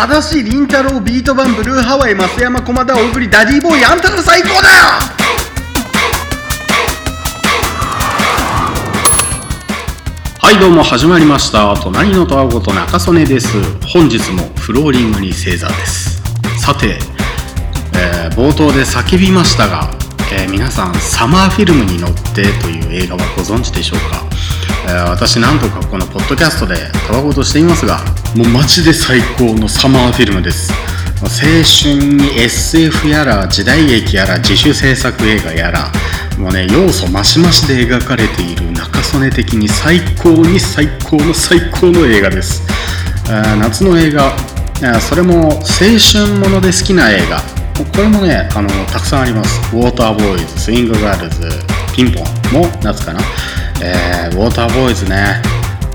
裸足凛太郎ビートバンブルーハワイ増山駒田小栗ダディーボーイあんたら最高だよ！はいどうも始まりました。隣のたわごと中曽根です。本日もフローリングに正座です。さて、えー冒頭で叫びましたが、えー皆さんサマーフィルムに乗ってという映画はご存知でしょうか、私なんとかこのポッドキャストでたわごとしていますがもうマジで最高のサマーフィルムです。青春に SF やら時代劇やら自主制作映画やらもうね要素マシマシで描かれている中曽根的に最高に最高の最高の映画です、夏の映画、それも青春もので好きな映画。これもねあのたくさんあります。ウォーターボーイズスイングガールズピンポンも夏かな、えーウォーターボーイズね。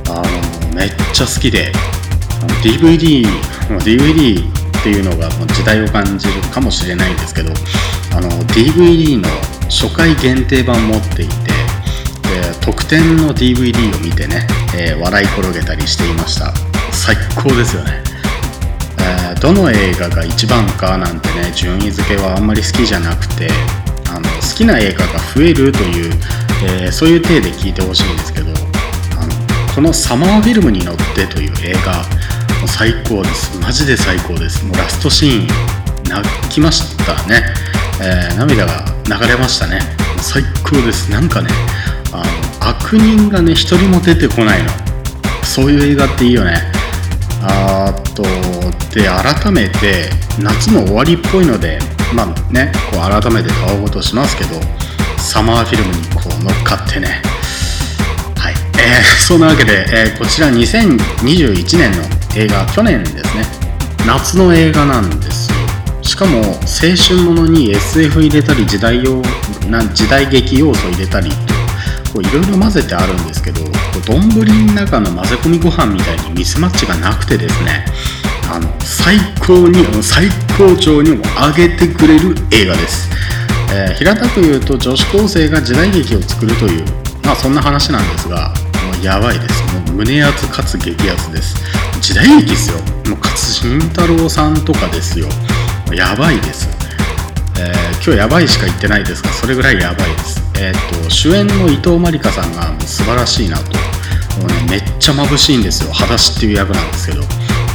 あのめっちゃ好きで。DVD、DVD っていうのが時代を感じるかもしれないんですけどあの DVD の初回限定版持っていてで特典の DVD を見てね、えー笑い転げたりしていました。最高ですよね、えーどの映画が一番かなんてね順位付けはあんまり好きじゃなくてあの好きな映画が増えるという、えーそういう体で聞いてほしいんですけどあのこの「サマーフィルムに乗って」という映画もう最高です。マジで最高です。もうラストシーン泣きましたね、えー涙が流れましたね。最高です。なんかねあの悪人がね一人も出てこないの。そういう映画っていいよね。あーとで改めて夏の終わりっぽいのでまあねこう改めてたわごとしますけどサマーフィルムにこう乗っかってね。はい、えー そんなわけで、えーこちら2021年の映画去年ですね。夏の映画なんですよ。しかも青春ものに SF 入れたり時代用な時代劇要素入れたりこういろいろ混ぜてあるんですけど丼の中の混ぜ込みご飯みたいにミスマッチがなくてですね。あの最高に最高潮にも上げてくれる映画です、えー平たく言うと女子高生が時代劇を作るというまあそんな話なんですがもうやばいです。もう胸熱かつ激熱です。時代劇ですよ。もう勝新太郎さんとかですよ。やばいです。えー今日やばいしか言ってないですがそれぐらいやばいです、えー、と主演の伊藤まりかさんがもう素晴らしいなと。もう、ね、めっちゃ眩しいんですよ。裸足っていう役なんですけど。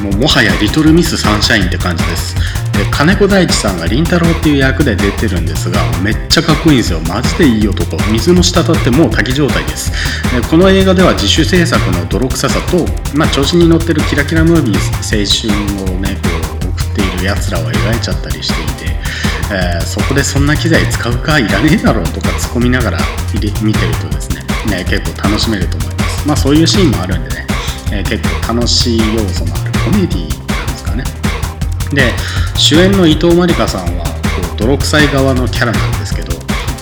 もうもはやリトルミスサンシャインって感じです。で金子大地さんが凛太郎っていう役で出てるんですがめっちゃかっこいいんですよ。マジでいい男。水の滴ってもう滝状態です。でこの映画では自主制作の泥臭さと、まあ、調子に乗ってるキラキラムービー青春をねこう送っているやつらを描いちゃったりしていてえーそこでそんな機材使うかいらねえだろうとか突っ込みながら見てるとですねね結構楽しめると思います。まあそういうシーンもあるんでね、えー結構楽しい要素のある。コメディですかね。で主演の伊藤まりかさんはこう泥臭い側のキャラなんですけど、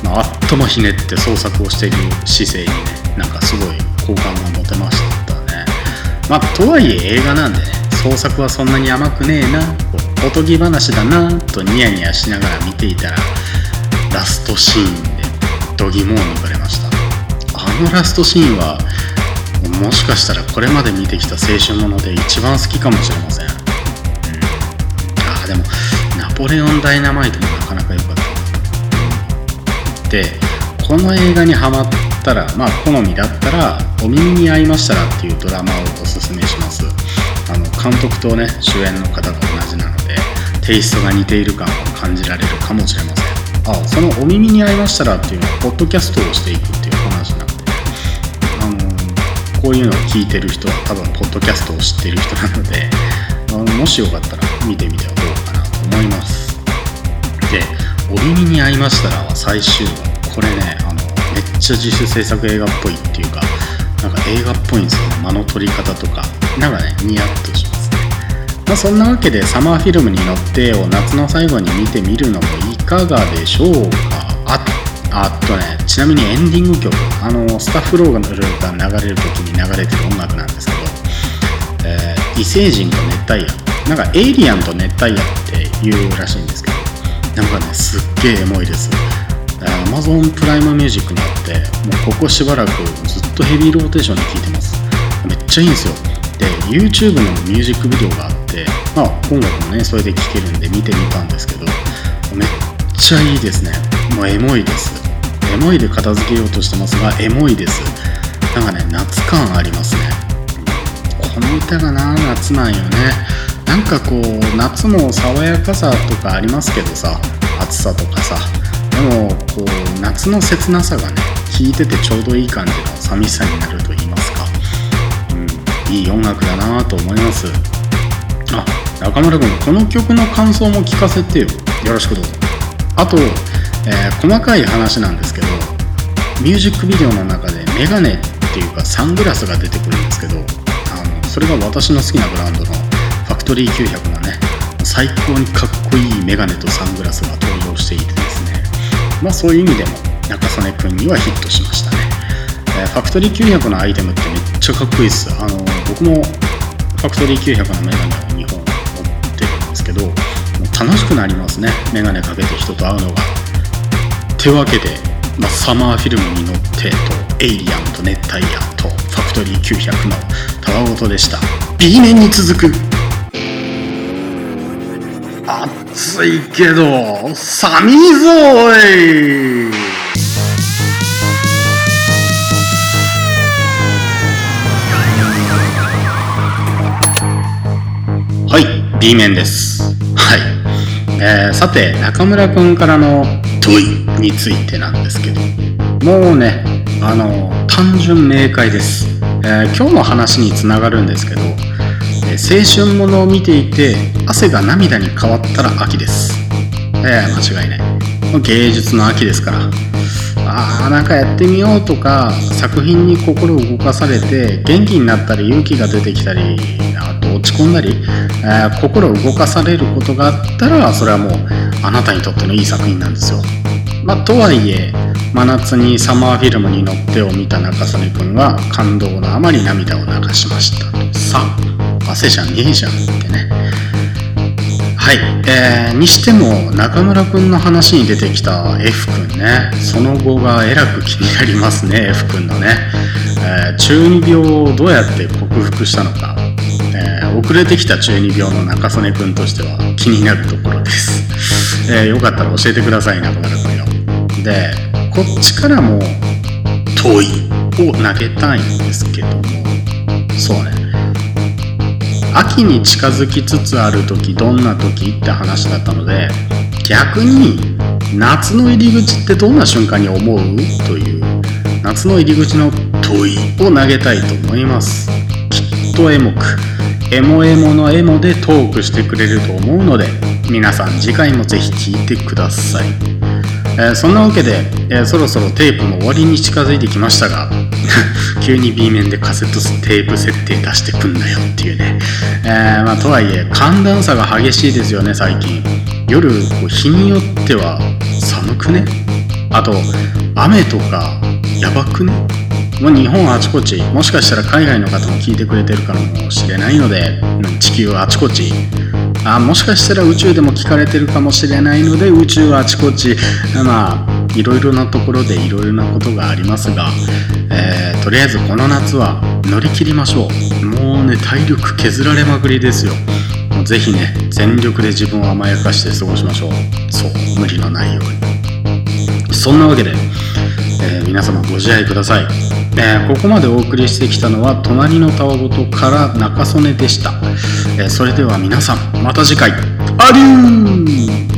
まあ、頭ひねって創作をしている姿勢にねなんかすごい好感が持てましたね。まあとはいえ映画なんでね創作はそんなに甘くねえなおとぎ話だなとニヤニヤしながら見ていたらラストシーンで度肝を抜かれました。あのラストシーンはもしかしたらこれまで見てきた青春もので一番好きかもしれません、うん、あでもナポレオンダイナマイトもなかなか良かった。でこの映画にハマったらまあ好みだったら「お耳に合いましたら」っていうドラマをおすすめします。あの監督とね主演の方が同じなのでテイストが似ている感を感じられるかもしれません。あその「お耳に合いましたら」っていうのはポッドキャストをしていくこういうのを聞いてる人は多分ポッドキャストを知ってる人なのであのもしよかったら見てみてはどうかなと思います。で「お耳に合いましたら」は最終話これねあのめっちゃ自主制作映画っぽいっていうかなんか映画っぽいんですよ。間の取り方とか。なんかねニヤッとしますね。まあそんなわけでサマーフィルムに乗ってを夏の最後に見てみるのもいかがでしょうか。あとねちなみにエンディング曲あのスタッフローが流れる時に流れてる音楽なんですけど、えー異星人と熱帯夜なんかエイリアンと熱帯夜っていうらしいんですけどなんかねすっげえエモいです。Amazon プライムミュージックにあってもうここしばらくずっとヘビーローテーションで聴いてます。めっちゃいいんですよ。で YouTube のミュージックビデオがあって、まあ音楽もねそれで聴けるんで見てみたんですけどめっちゃいいですね。もうエモいです。エモいで片付けようとしてますがエモいです。なんかね夏感ありますね。この歌がな夏なんよね。なんかこう夏も爽やかさとかありますけどさ暑さとかさ。でもこう夏の切なさがね聴いててちょうどいい感じの寂しさになると言いますか、うん、いい音楽だなと思います。あ中村君この曲の感想も聞かせてよ。よろしくどうぞ。あと、えー、細かい話なんですけどミュージックビデオの中でメガネっていうかサングラスが出てくるんですけどあのそれが私の好きなブランドのファクトリー900のね最高にかっこいいメガネとサングラスが登場していてですね。まあそういう意味でも中曽根くんにはヒットしましたね、えー、ファクトリー900のアイテムってめっちゃかっこいいっす。あの僕もファクトリー900のメガネを2本持ってるんですけどもう楽しくなりますね。メガネかけて人と会うのが。てわけで、まあ、サマーフィルムに乗ってとエイリアンと熱帯夜とファクトリー900のたわごとでした。B 面に続く。暑いけど寒いぞおい！はい B 面です。はい、えー、さて中村君からの問いについてなんですけど。もうねあの単純明快です、えー、今日の話につながるんですけどえ青春ものを見ていて汗が涙に変わったら秋です。ええ間違いない。芸術の秋ですから。ああなんかやってみようとか作品に心を動かされて元気になったり勇気が出てきたり落ち込んだり、えー、心を動かされることがあったらそれはもうあなたにとってのいい作品なんですよ。まあ、とはいえ真夏にサマーフィルムに乗ってを見た中曽根君は感動のあまり涙を流しましたさあ汗じゃねえじゃんってね。はい、えー、にしても中村君の話に出てきた F 君ね。その後がえらく気になりますね F 君のね、えー、中二病をどうやって克服したのか、遅れてきた中二病の中曽根君としては気になるところです、えよかったら教えてください中村君よ。でこっちからも問いを投げたいんですけども。そうね。秋に近づきつつある時どんな時って話だったので逆に夏の入り口ってどんな瞬間に思う？という夏の入り口の問いを投げたいと思います。きっとエモく。エモエモのエモでトークしてくれると思うので皆さん次回もぜひ聴いてください。えー、そんなわけで、えー、そろそろテープも終わりに近づいてきましたが 急に B 面でカセットテープ設定出してくんなよっていうね、えー、まあ、とはいえ寒暖差が激しいですよね最近。夜こう日によっては寒くね？あと雨とかやばくね？もう日本あちこちもしかしたら海外の方も聞いてくれてるかもしれないので地球あちこち。あもしかしたら宇宙でも聞かれてるかもしれないので宇宙あちこち。まあいろいろなところでいろいろなことがありますが、えー、とりあえずこの夏は乗り切りましょう。もうね体力削られまくりですよ。もうぜひね全力で自分を甘やかして過ごしましょう。そう無理のないように。そんなわけで、えー、皆様ご自愛ください。えー、ここまでお送りしてきたのは「隣のたわごと」から中曽根でした、えー、それでは皆さんまた次回。アデュー